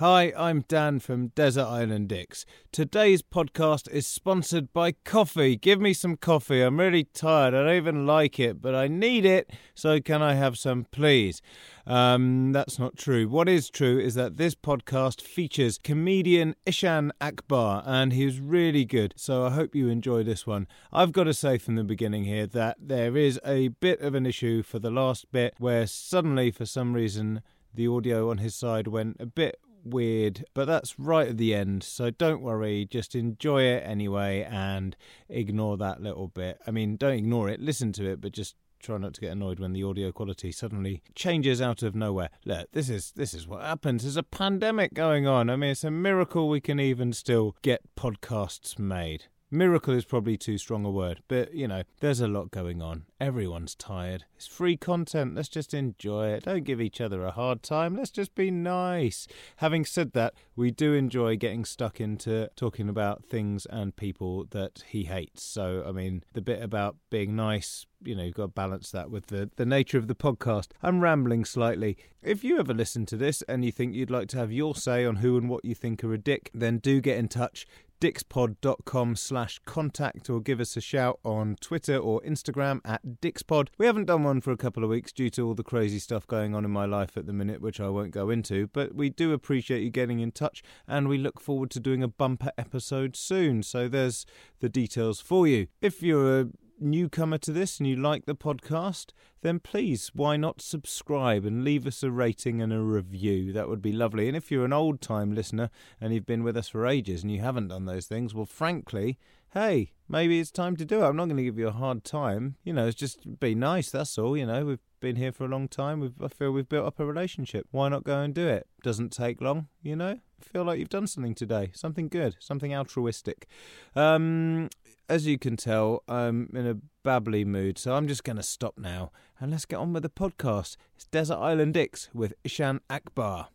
Hi, I'm Dan from Desert Island Dicks. Today's podcast is sponsored by coffee. Give me some coffee. I'm really tired. I don't even like it, but I need it. So, can I have some, please? Um, that's not true. What is true is that this podcast features comedian Ishan Akbar, and he's really good. So, I hope you enjoy this one. I've got to say from the beginning here that there is a bit of an issue for the last bit where suddenly, for some reason, the audio on his side went a bit weird, but that's right at the end. So don't worry, just enjoy it anyway and ignore that little bit. I mean, don't ignore it, listen to it, but just try not to get annoyed when the audio quality suddenly changes out of nowhere. Look, this is this is what happens. There's a pandemic going on. I mean, it's a miracle we can even still get podcasts made. Miracle is probably too strong a word, but you know, there's a lot going on. Everyone's tired. It's free content. Let's just enjoy it. Don't give each other a hard time. Let's just be nice. Having said that, we do enjoy getting stuck into talking about things and people that he hates. So, I mean, the bit about being nice, you know, you've got to balance that with the, the nature of the podcast. I'm rambling slightly. If you ever listen to this and you think you'd like to have your say on who and what you think are a dick, then do get in touch dixpod.com slash contact or give us a shout on Twitter or Instagram at dixpod. We haven't done one for a couple of weeks due to all the crazy stuff going on in my life at the minute, which I won't go into, but we do appreciate you getting in touch and we look forward to doing a bumper episode soon. So there's the details for you. If you're a newcomer to this and you like the podcast, then please, why not subscribe and leave us a rating and a review? That would be lovely. And if you're an old time listener and you've been with us for ages and you haven't done those things, well, frankly, hey, maybe it's time to do it. I'm not going to give you a hard time. You know, it's just be nice, that's all. You know, we've been here for a long time. We've, I feel we've built up a relationship. Why not go and do it? Doesn't take long, you know? feel like you've done something today, something good, something altruistic. Um, as you can tell, I'm in a babbly mood, so I'm just going to stop now and let's get on with the podcast. It's Desert Island Dicks with Ishan Akbar.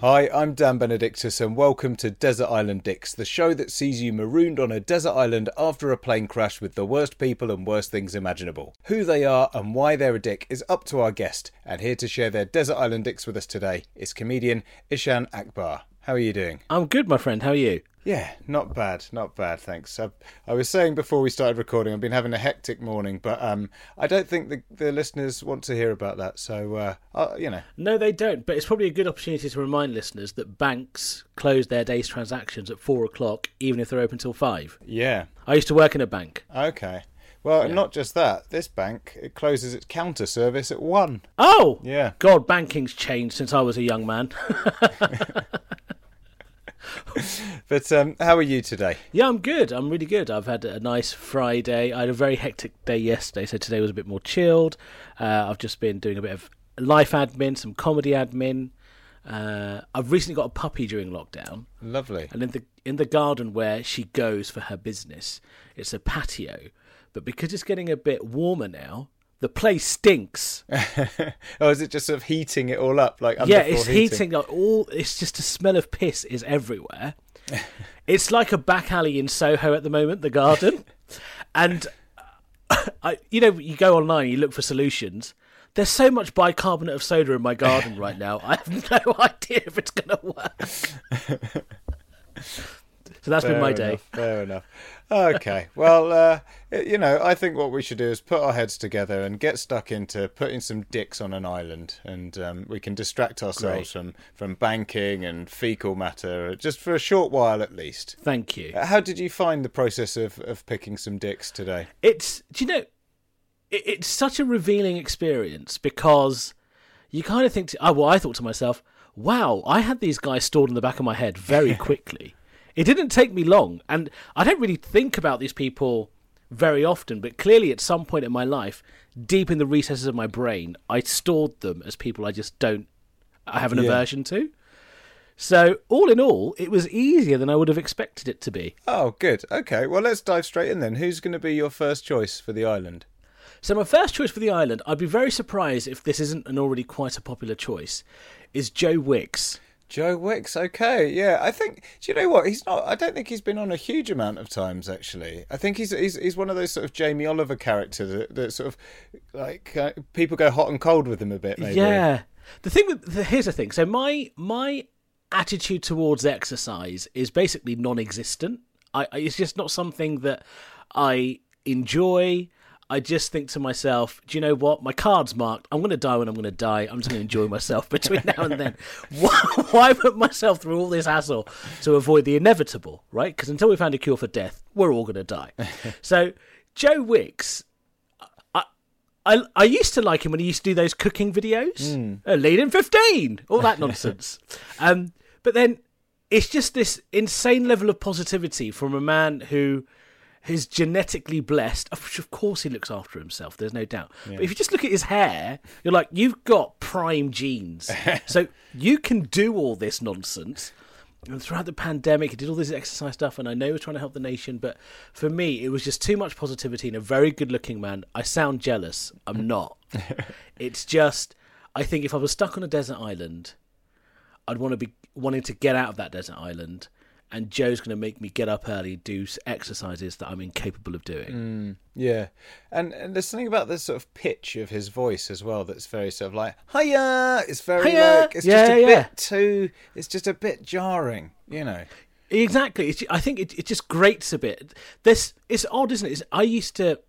Hi, I'm Dan Benedictus, and welcome to Desert Island Dicks, the show that sees you marooned on a desert island after a plane crash with the worst people and worst things imaginable. Who they are and why they're a dick is up to our guest, and here to share their Desert Island Dicks with us today is comedian Ishan Akbar. How are you doing? I'm good, my friend. How are you? Yeah, not bad, not bad, thanks. I, I, was saying before we started recording, I've been having a hectic morning, but um, I don't think the, the listeners want to hear about that. So, uh, uh, you know. No, they don't, but it's probably a good opportunity to remind listeners that banks close their day's transactions at four o'clock, even if they're open till five. Yeah. I used to work in a bank. Okay. Well, yeah. not just that. This bank it closes its counter service at one. Oh, yeah. God, banking's changed since I was a young man. but um, how are you today? Yeah, I'm good. I'm really good. I've had a nice Friday. I had a very hectic day yesterday, so today was a bit more chilled. Uh, I've just been doing a bit of life admin, some comedy admin. Uh, I've recently got a puppy during lockdown. Lovely. And in the in the garden where she goes for her business, it's a patio. But because it's getting a bit warmer now, the place stinks. oh, is it just sort of heating it all up? Like yeah, it's heating. like, all. It's just a smell of piss is everywhere. it's like a back alley in Soho at the moment, the garden, and uh, I, you know, you go online, you look for solutions. There's so much bicarbonate of soda in my garden right now. I have no idea if it's going to work. So that's fair been my enough, day. Fair enough. Okay. Well, uh, you know, I think what we should do is put our heads together and get stuck into putting some dicks on an island, and um, we can distract ourselves from from banking and fecal matter just for a short while at least. Thank you. Uh, how did you find the process of of picking some dicks today? It's do you know, it, it's such a revealing experience because you kind of think, to, oh well, I thought to myself, wow, I had these guys stored in the back of my head very quickly. It didn't take me long, and I don't really think about these people very often, but clearly at some point in my life, deep in the recesses of my brain, I stored them as people I just don't I have an yeah. aversion to. So, all in all, it was easier than I would have expected it to be. Oh, good. Okay, well, let's dive straight in then. Who's going to be your first choice for the island? So, my first choice for the island, I'd be very surprised if this isn't an already quite a popular choice, is Joe Wicks. Joe Wicks, okay, yeah. I think. Do you know what? He's not. I don't think he's been on a huge amount of times. Actually, I think he's he's, he's one of those sort of Jamie Oliver characters that, that sort of like uh, people go hot and cold with him a bit. Maybe. Yeah. The thing with the, here's the thing. So my my attitude towards exercise is basically non-existent. I, I it's just not something that I enjoy. I just think to myself, do you know what? My card's marked. I'm going to die when I'm going to die. I'm just going to enjoy myself between now and then. Why, why put myself through all this hassle to avoid the inevitable, right? Because until we find a cure for death, we're all going to die. so, Joe Wicks, I, I, I used to like him when he used to do those cooking videos. Hmm. Uh, Lean in 15, all that nonsense. um, but then it's just this insane level of positivity from a man who is genetically blessed. Of course, he looks after himself. There's no doubt. But if you just look at his hair, you're like, you've got prime genes. so you can do all this nonsense. And throughout the pandemic, he did all this exercise stuff, and I know he was trying to help the nation. But for me, it was just too much positivity in a very good-looking man. I sound jealous. I'm not. it's just, I think if I was stuck on a desert island, I'd want to be wanting to get out of that desert island, and Joe's going to make me get up early, do exercises that I'm incapable of doing. Mm, yeah, and and there's something about the sort of pitch of his voice as well that's very sort of like hiya. It's very Hiya! like it's Yeah, just a yeah. bit too. It's just a bit jarring, you know. Exactly. It's, I think it, it just grates a bit. This it's odd, isn't it? It's, I used to,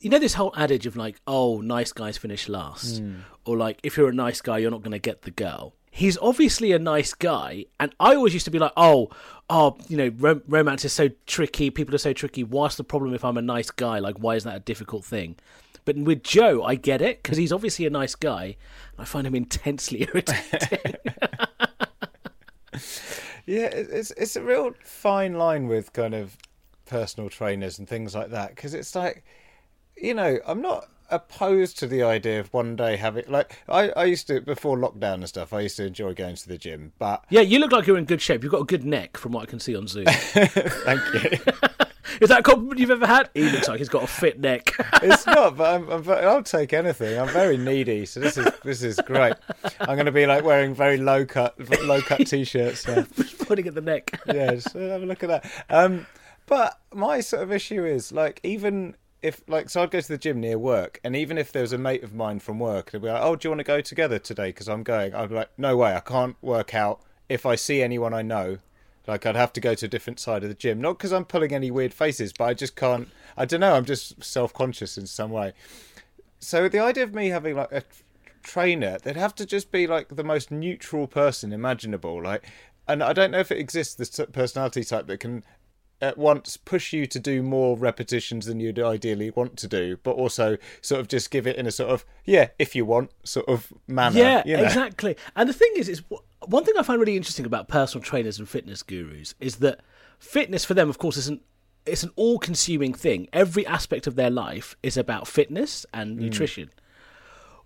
you know, this whole adage of like, oh, nice guys finish last, mm. or like, if you're a nice guy, you're not going to get the girl. He's obviously a nice guy, and I always used to be like, oh, oh, you know, rom- romance is so tricky. People are so tricky. What's the problem if I'm a nice guy? Like, why is that a difficult thing? But with Joe, I get it because he's obviously a nice guy. I find him intensely irritating. Yeah, it's it's a real fine line with kind of personal trainers and things like that because it's like, you know, I'm not opposed to the idea of one day having like I I used to before lockdown and stuff. I used to enjoy going to the gym, but yeah, you look like you're in good shape. You've got a good neck, from what I can see on Zoom. thank you. Is that a compliment you've ever had? He looks like he's got a fit neck. it's not, but I'm, I'm, I'll take anything. I'm very needy, so this is this is great. I'm going to be like wearing very low cut low cut t-shirts. Now. Pointing at the neck. yeah, just have a look at that. Um, but my sort of issue is like even if like so I'd go to the gym near work, and even if there was a mate of mine from work, they'd be like, "Oh, do you want to go together today? Because I'm going." I'd be like, "No way, I can't work out if I see anyone I know." Like I'd have to go to a different side of the gym, not because I'm pulling any weird faces, but I just can't. I don't know. I'm just self conscious in some way. So the idea of me having like a trainer, they'd have to just be like the most neutral person imaginable. Like, and I don't know if it exists this personality type that can at once push you to do more repetitions than you'd ideally want to do, but also sort of just give it in a sort of yeah, if you want sort of manner. Yeah, you know? exactly. And the thing is, is one thing I find really interesting about personal trainers and fitness gurus is that fitness for them, of course, isn't it's an all-consuming thing. Every aspect of their life is about fitness and hmm. nutrition.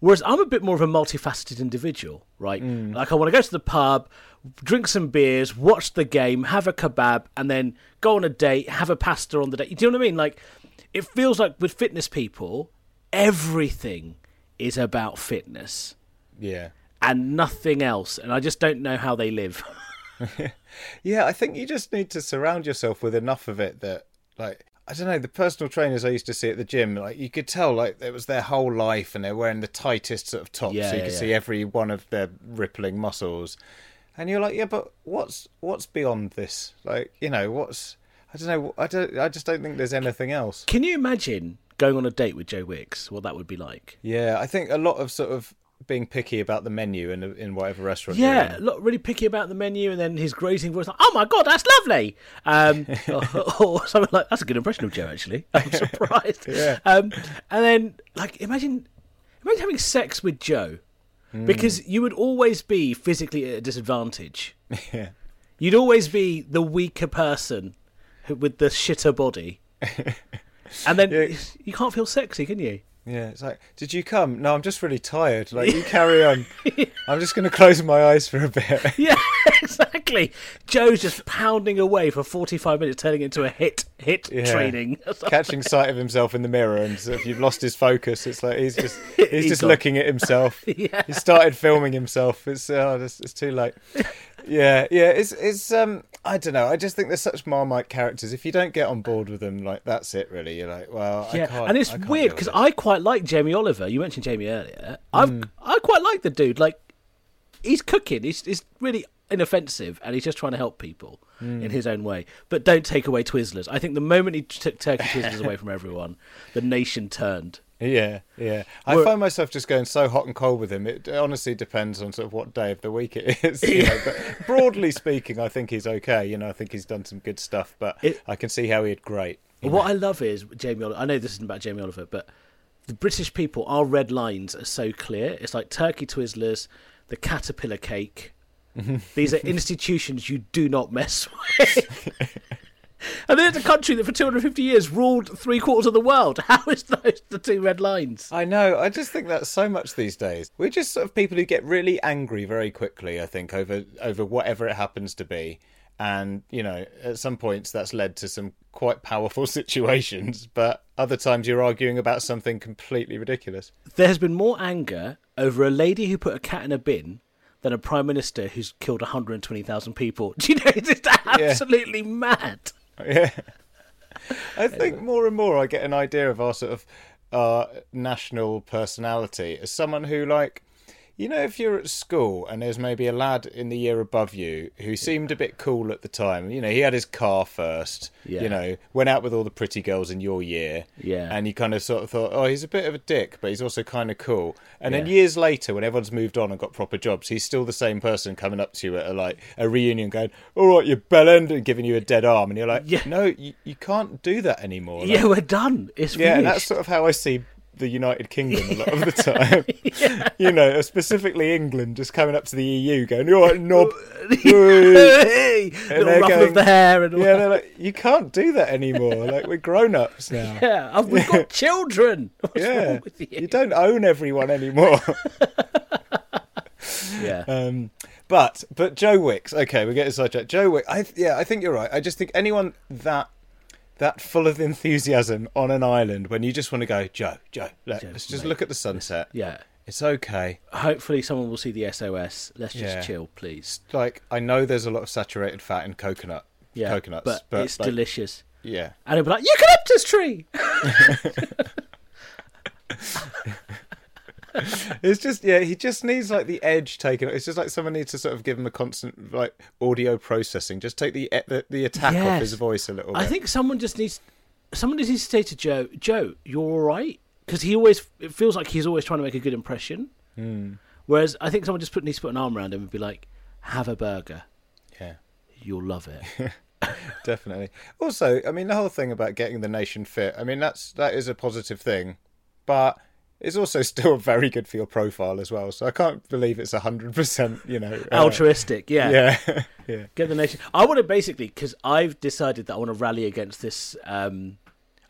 Whereas I'm a bit more of a multifaceted individual, right? Mm. Like I want to go to the pub, drink some beers, watch the game, have a kebab, and then go on a date, have a pasta on the date. Do you know what I mean? Like it feels like with fitness people, everything is about fitness Yeah. and nothing else. And I just don't know how they live. Yeah, I think you just need to surround yourself with enough of it that, like, I don't know, the personal trainers I used to see at the gym, like, you could tell, like, it was their whole life and they're wearing the tightest sort of tops Yeah, so you yeah, could yeah. see every one of their rippling muscles. And you're like, yeah, but what's what's beyond this? Like, you know, what's. I don't know. I don't. I just don't think there's anything else. Can you imagine going on a date with Joe Wicks? What that would be like? Yeah, I think a lot of sort of being picky about the menu in in whatever restaurant. you're Yeah, in. look, really picky about the menu, and then his grating voice, like, "Oh my god, that's lovely," um, or, or something like. That's a good impression of Joe, actually. I'm surprised. Yeah. Um, and then, like, imagine, imagine having sex with Joe, because you would always be physically at a disadvantage. yeah. You'd always be the weaker person with the shitter body. And then Yeah. you can't feel sexy, can you? Yeah, it's like, did you come? No, I'm just really tired. Like, you carry on. I'm just going to close my eyes for a bit. Yeah, exactly. Joe's just pounding away for 45 minutes, turning into a hit hit Yeah. training. Catching sight of himself in the mirror, and so if you've lost his focus, it's like he's just he's, He's just gone. looking at himself. Yeah. He started filming himself. It's oh, it's, it's too late. yeah, yeah. It's it's um I don't know. I just think there's such marmite characters. If you don't get on board with them, like that's it. Really, you're like, well, I Yeah, can't, and it's I weird because. I quite like Jamie Oliver. You mentioned Jamie earlier. I've hmm. I quite like the dude. Like he's cooking. He's he's really inoffensive, and he's just trying to help people hmm. in his own way. But don't take away Twizzlers. I think the moment he took turkey Twizzlers away from everyone, the nation turned. Yeah, yeah. I We're- find myself just going so hot and cold with him. It honestly depends on sort of what day of the week it is. you know, But broadly speaking, I think he's okay. You know, I think he's done some good stuff, but It- I can see how he'd great. What know. I love is Jamie Oliver. I know this isn't about Jamie Oliver, but the British people, our red lines are so clear. It's like turkey Twizzlers, the caterpillar cake. These are institutions you do not mess with. and there's a country that for 250 years ruled three quarters of the world. How is those the two red lines? I know. I just think that's so much these days. We're just sort of people who get really angry very quickly. I think over over whatever it happens to be, and you know, at some points that's led to some quite powerful situations. But other times you're arguing about something completely ridiculous. There has been more anger over a lady who put a cat in a bin than a prime minister who's killed 120,000 people. Do you know? It's just absolutely mad. Yeah. I think more and more I get an idea of our sort of uh, national personality as someone who, like, you know, if you're at school and there's maybe a lad in the year above you who seemed a bit cool at the time, you know, he had his car first, Yeah. you know, went out with all the pretty girls in your year, Yeah. and you kind of sort of thought, oh, he's a bit of a dick, but he's also kind of cool. And then years later, when everyone's moved on and got proper jobs, he's still the same person coming up to you at a, like a reunion, going, "All right, you're bellend," and giving you a dead arm, and you're like, Yeah. "No, you, you can't do that anymore." Like, Yeah, we're done. It's yeah, that's sort of how I see the United Kingdom a lot of the time. You know, specifically England, just coming up to the EU, going, "All right, knob." hey, little they're ruffle going- of the hair and all yeah, they're like, "You can't do that anymore. Like we're grown ups now." Yeah, we've got children. What's Yeah, wrong with you? you don't own everyone anymore. Yeah, Um, but but Joe Wicks, okay, we're getting sidetracked. Joe Wicks, I yeah, I think you're right. I just think anyone that that full of enthusiasm on an island when you just want to go, Joe, Joe, let, us just mate, look at the sunset. yeah. It's okay. Hopefully, someone will see the SOS. Let's just Yeah. chill, please. Like I know there's a lot of saturated fat in coconut, Yeah, coconuts, but, but, it's delicious. Yeah, And it'll be like eucalyptus tree. it's just yeah. He just needs like the edge taken. It's just like someone needs to sort of give him a constant like audio processing. Just take the the, the attack off his voice a little. Bit. I think someone just needs someone just needs to say to Joe, Joe, you're all right, because he always it feels like he's always trying to make a good impression. Hmm. Whereas I think someone just put needs to put an arm around him and be like, have a burger, yeah. you'll love it. Definitely. Also, I mean, the whole thing about getting the nation fit. I mean, that's that is a positive thing, but it's also still a very good for your profile as well. So I can't believe it's hundred percent. You know, uh, Altruistic, yeah. Yeah, yeah. Get the nation. I want to basically because I've decided that I want to rally against this. Um,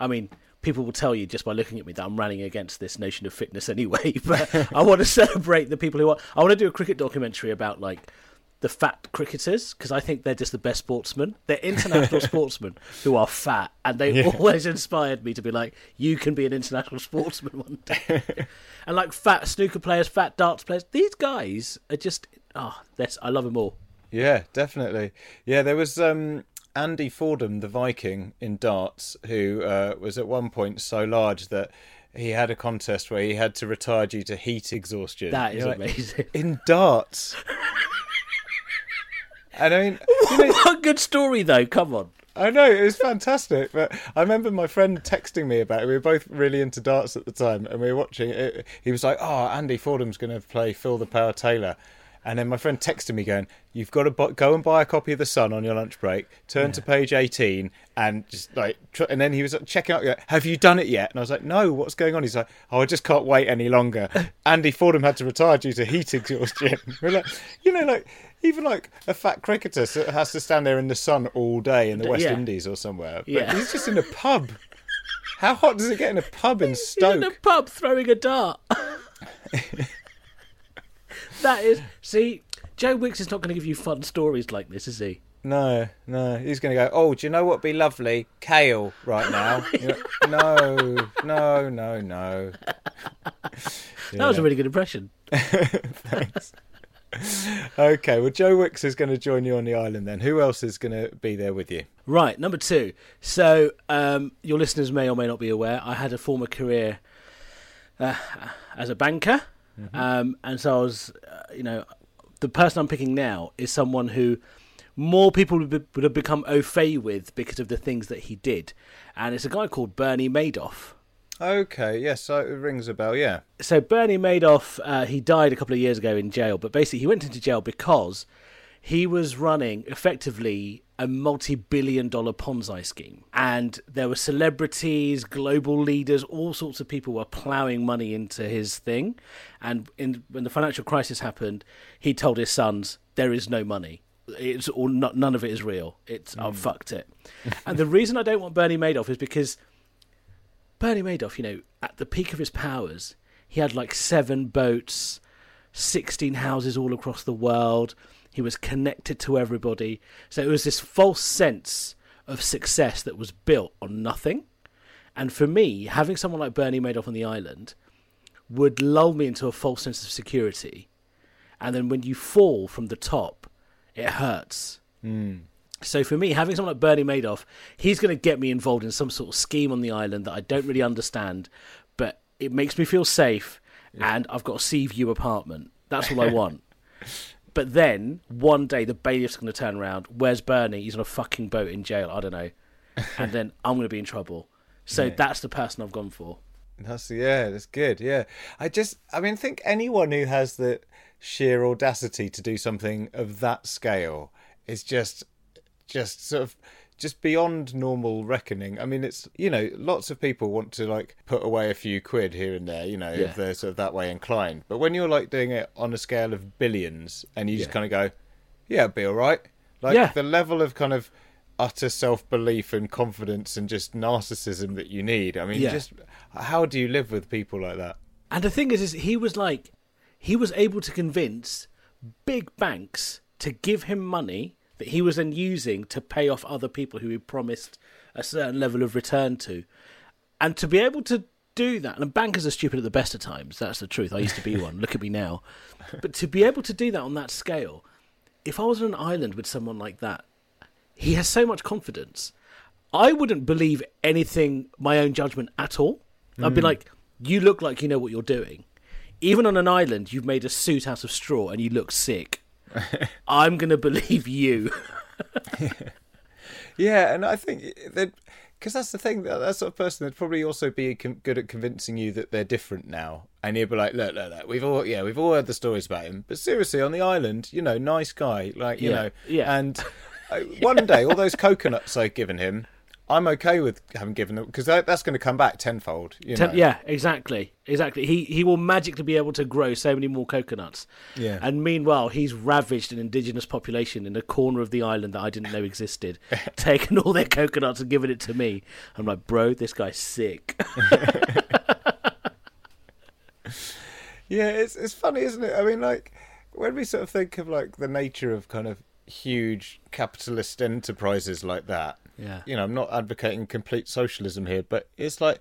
I mean, people will tell you just by looking at me that I'm rallying against this notion of fitness anyway. But I want to celebrate the people who are. I want to do a cricket documentary about like the fat cricketers because I think they're just the best sportsmen. They're international sportsmen who are fat, and they Yeah. always inspired me to be like, you can be an international sportsman one day. and like fat snooker players, fat darts players, these guys are just. ah, Oh, that's I love them all. Yeah, definitely. Yeah, there was um, Andy Fordham, the Viking in darts, who uh, was at one point so large that he had a contest where he had to retire due to heat exhaustion. That is You're like, amazing. in darts. And I mean, you know, what a good story, though. Come on. I know it was fantastic, but I remember my friend texting me about it. We were both really into darts at the time, and we were watching it. He was like, "Oh, Andy Fordham's going to play Phil the Power Taylor," and then my friend texted me going, "You've got to bu- go and buy a copy of the Sun on your lunch break. Turn to page eighteen, and just like." Tr-, and then he was like, checking out. Have you done it yet? And I was like, "No, what's going on?" He's like, "Oh, I just can't wait any longer." Andy Fordham had to retire due to heat exhaustion. we're like, you know, like. Even like a fat cricketer has to stand there in the sun all day in the West Yeah. Indies or somewhere. But Yeah. he's just in a pub. How hot does it get in a pub in Stoke? He's in a pub throwing a dart. That is. See, Joe Wicks is not going to give you fun stories like this, is he? No, no. He's going to go, oh, do you know what would be lovely? Kale right now. No, no, no, no. That was a really good impression. Thanks. okay, well, Joe Wicks is going to join you on the island then. Who else is going to be there with you? Right, number two. So, um, your listeners may or may not be aware, I had a former career uh, as a banker. Mm-hmm. Um, and so I was, uh, you know, the person I'm picking now is someone who more people would, be, would have become au fait with because of the things that he did. And it's a guy called Bernie Madoff. Okay, yes, so it rings a bell, yeah. So Bernie Madoff, uh, he died a couple of years ago in jail, but basically he went into jail because he was running effectively a multi-billion dollar Ponzi scheme. And there were celebrities, global leaders, all sorts of people were plowing money into his thing. And in, when the financial crisis happened, he told his sons, there is no money. It's all, not, none of it is real. It's mm. I've fucked it. and the reason I don't want Bernie Madoff is because Bernie Madoff, you know, at the peak of his powers, he had like seven boats, 16 houses all across the world. He was connected to everybody. So it was this false sense of success that was built on nothing. And for me, having someone like Bernie Madoff on the island would lull me into a false sense of security. And then when you fall from the top, it hurts. Mm. So for me, having someone like Bernie Madoff, he's going to get me involved in some sort of scheme on the island that I don't really understand, but it makes me feel safe, yeah. and I've got a sea view apartment. That's all I want. but then one day the bailiff's going to turn around. Where's Bernie? He's on a fucking boat in jail. I don't know, and then I'm going to be in trouble. So yeah. that's the person I've gone for. That's yeah, that's good. Yeah, I just, I mean, think anyone who has the sheer audacity to do something of that scale is just just sort of just beyond normal reckoning. I mean, it's you know, lots of people want to like put away a few quid here and there, you know, yeah. if they're sort of that way inclined. But when you're like doing it on a scale of billions, and you yeah. just kind of go, "Yeah, be all right," like yeah. the level of kind of utter self belief and confidence and just narcissism that you need. I mean, just how do you live with people like that? And the thing is, is he was like, he was able to convince big banks to give him money that he was then using to pay off other people who he promised a certain level of return to. And to be able to do that, and bankers are stupid at the best of times, that's the truth. I used to be one. Look at me now. But to be able to do that on that scale, if I was on an island with someone like that, he has so much confidence. I wouldn't believe anything, my own judgment at all. I'd be hmm. like, you look like you know what you're doing. Even on an island, you've made a suit out of straw and you look sick. I'm going to believe you. yeah, and I think that because that's the thing that that sort of person would probably also be good at convincing you that they're different now, and you'd be like, look, look, look, we've all yeah, we've all heard the stories about him, but seriously, on the island, you know, nice guy, like you yeah, know, yeah, and. Uh, one day, all those coconuts I've given him, I'm okay with having given them because that, that's going to come back tenfold. You know? Ten, yeah, exactly, exactly. He he will magically be able to grow so many more coconuts. Yeah. And meanwhile, he's ravaged an indigenous population in a corner of the island that I didn't know existed, taken all their coconuts and given it to me. I'm like, bro, this guy's sick. yeah, it's it's funny, isn't it? I mean, like when we sort of think of like the nature of kind of huge capitalist enterprises like that yeah. You know, I'm not advocating complete socialism here, but it's like,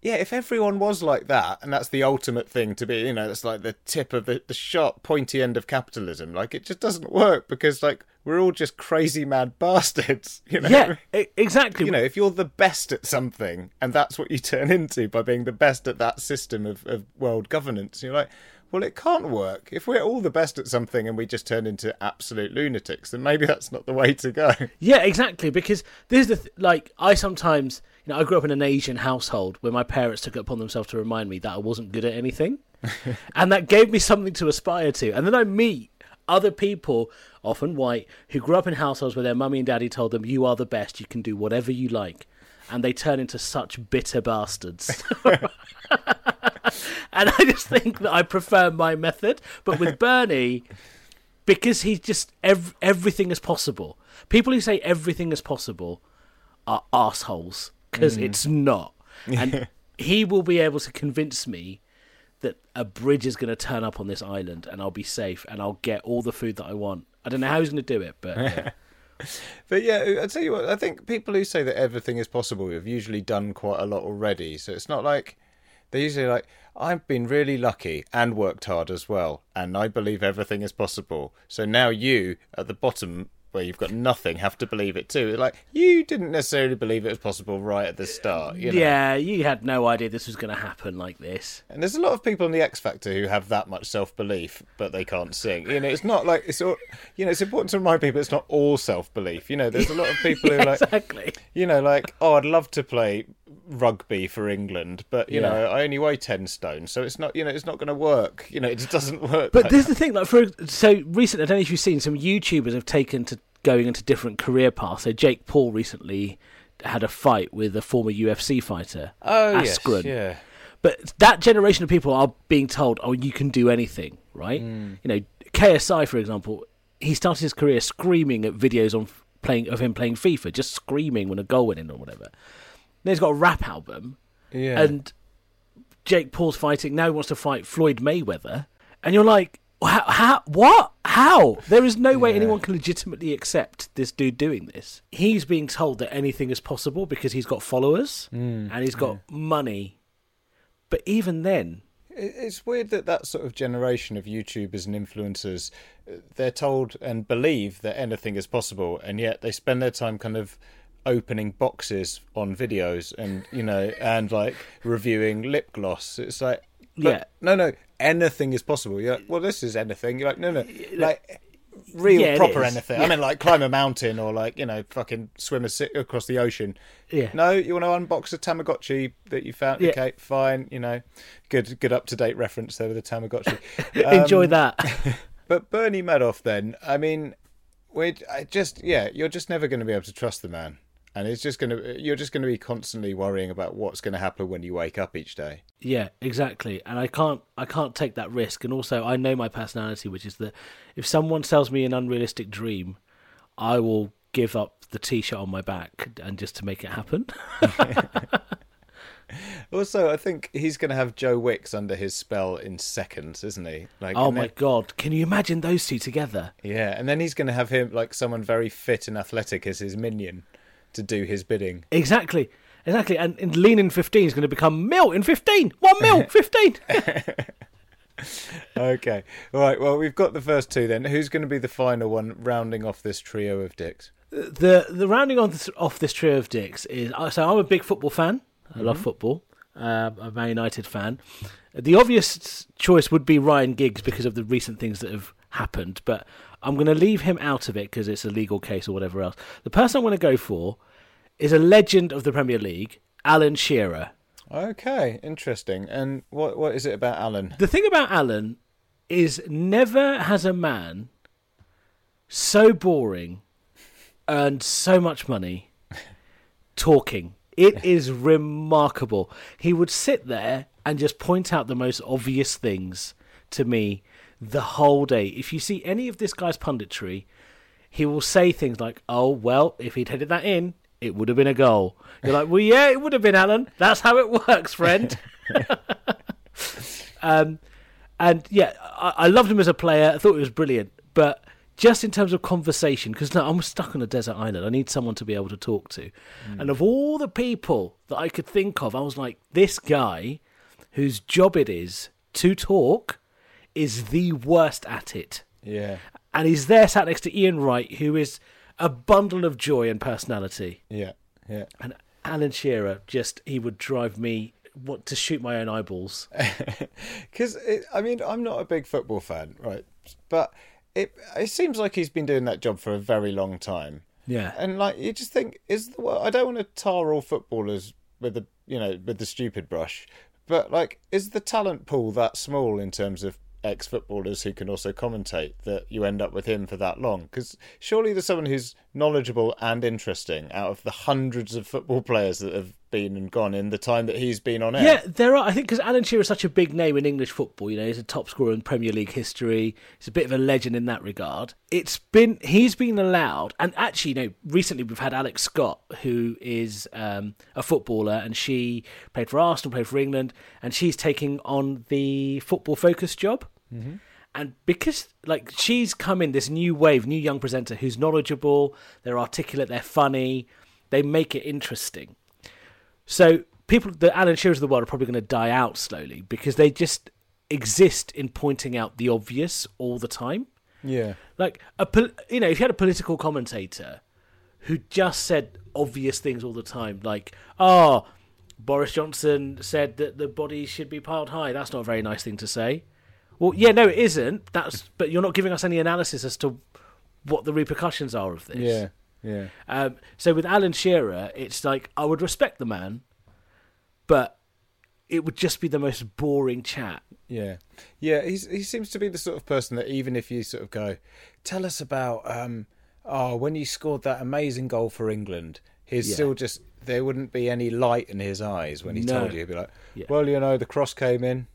yeah, if everyone was like that, and that's the ultimate thing to be, you know, that's like the tip of the, the sharp, pointy end of capitalism. Like, it just doesn't work because, like, we're all just crazy mad bastards. You know? Yeah, exactly. You know, if you're the best at something, and that's what you turn into by being the best at that system of, of world governance, you're like, well, it can't work. If we're all the best at something and we just turn into absolute lunatics, then maybe that's not the way to go. Yeah, exactly. Because this is the th- like I sometimes, you know, I grew up in an Asian household where my parents took it upon themselves to remind me that I wasn't good at anything, and that gave me something to aspire to. And then I meet other people, often white, who grew up in households where their mummy and daddy told them, "You are the best. You can do whatever you like." and they turn into such bitter bastards. and I just think that I prefer my method. But with Bernie, because he's just ev- everything is possible. People who say everything is possible are assholes because mm. it's not. And he will be able to convince me that a bridge is going to turn up on this island and I'll be safe and I'll get all the food that I want. I don't know how he's going to do it, but. Yeah. but yeah, I tell you what, I think people who say that everything is possible have usually done quite a lot already. So it's not like They're usually like, I've been really lucky and worked hard as well, and I believe everything is possible. So now you, at the bottom where you've got nothing, have to believe it too. Like, you didn't necessarily believe it was possible right at the start. You know? Yeah, you had no idea this was going to happen like this. And there's a lot of people on the X Factor who have that much self belief, but they can't sing. You know, it's not like it's all. You know, it's important to remind people it's not all self belief. You know, there's a lot of people who like, exactly. you know, like oh, I'd love to play rugby for England, but you Yeah. know, I only weigh ten stone, so it's not. You know, it's not going to work. You know, it just doesn't work. But like this is the thing. Like for so recent, I don't know if you've seen some YouTubers have taken to going into different career paths. So Jake Paul recently had a fight with a former UFC fighter, oh yes, Askren. yeah, But that generation of people are being told, "Oh, you can do anything," right? Mm. You know, KSI, for example, he started his career screaming at videos on playing of him playing FIFA, just screaming when a goal went in or whatever. Then he's got a rap album, yeah. and Jake Paul's fighting now. He wants to fight Floyd Mayweather, and you're like, how? how what? How? There is no way anyone can legitimately accept this dude doing this. He's being told that anything is possible because he's got followers Mm, and he's got money. But even then, It's weird that that sort of generation of YouTubers and influencers, uh, they're told and believe that anything is possible, and yet they spend their time kind of opening boxes on videos and you know and like reviewing lip gloss. It's like, Yeah. no, no, anything is possible. You're like, well, this is anything. You're like, no, no, like real Yeah, proper anything. I mean, like climb a mountain or like you know, fucking swim a across the ocean. yeah, No, you want to unbox a Tamagotchi that you found? Yeah. Okay, fine. You know, good, good up to date reference there with the Tamagotchi. enjoy Um, that. But Bernie Madoff, then, I mean, we just yeah, you're just never going to be able to trust the man, and it's just going to you're just going to be constantly worrying about what's going to happen when you wake up each day. Yeah, exactly. And I can't I can't take that risk. And also I know my personality, which is that if someone sells me an unrealistic dream, I will give up the t shirt on my back and just to make it happen. Also, I think he's going to have Joe Wicks under his spell in seconds, isn't he? Like, oh my then- god. Can you imagine those two together? yeah, and then he's going to have him like someone very fit and athletic as his minion to do his bidding. Exactly. Exactly. And, and lean in fifteen is going to become mil in fifteen. One mil, fifteen. Okay, all right. Well, we've got the first two. Then, who's going to be the final one, rounding off this trio of dicks? the the rounding on this, off this trio of dicks is uh, so I'm a big football fan. I love football. Uh, I'm a Man United fan. The obvious choice would be Ryan Giggs because of the recent things that have happened, but I'm going to leave him out of it because it's a legal case or whatever else. The person I'm going to go for is a legend of the Premier League, Alan Shearer. Okay, interesting. And what what is it about Alan? The thing about Alan is never has a man so boring earned so much money talking. It is remarkable. He would sit there and just point out the most obvious things to me the whole day. If you see any of this guy's punditry, he will say things like, "Oh well, if he'd headed that in, it would have been a goal." You're like, "Well, yeah, it would have been, Alan. That's how it works, friend." um, and yeah, I, I loved him as a player. I thought he was brilliant, but just in terms of conversation, because no, I'm stuck on a desert island. I need someone to be able to talk to. And of all the people that I could think of, I was like, this guy, whose job it is to talk, is the worst at it Yeah, and he's there sat next to Ian Wright, who is a bundle of joy and personality. yeah, yeah. And Alan Shearer, just he would drive me want to shoot my own eyeballs. Because I mean, I'm not a big football fan, right? But it it seems like he's been doing that job for a very long time. Yeah, And like, you just think, is the well, I don't want to tar all footballers with the you know with the stupid brush, but like, is the talent pool that small in terms of ex footballers who can also commentate that you end up with him for that long? Because surely there's someone who's knowledgeable and interesting out of the hundreds of football players that have been and gone in the time that he's been on air. yeah, there are. I think because Alan Shearer is such a big name in English football. You know, he's a top scorer in Premier League history. He's a bit of a legend in that regard. It's been he's been allowed, and actually, you know, recently we've had Alex Scott, who is um, a footballer, and she played for Arsenal, played for England, and she's taking on the football focus job. And because like she's come in this new wave, new young presenter who's knowledgeable, they're articulate, they're funny, they make it interesting. So people, the Alan Shearers of the world are probably going to die out slowly because they just exist in pointing out the obvious all the time. Yeah. Like a, you know, if you had a political commentator who just said obvious things all the time, like, "Oh, Boris Johnson said that the body should be piled high," that's not a very nice thing to say. Well, yeah, no, it isn't. That's, but you're not giving us any analysis as to what the repercussions are of this. Yeah. Yeah. Um, so with Alan Shearer, it's like I would respect the man, but it would just be the most boring chat. Yeah, yeah. He's he seems to be the sort of person that even if you sort of go, tell us about um, oh when you scored that amazing goal for England, he's Yeah. still just there wouldn't be any light in his eyes when he No. told you. He'd be like, Yeah. well, you know, the cross came in,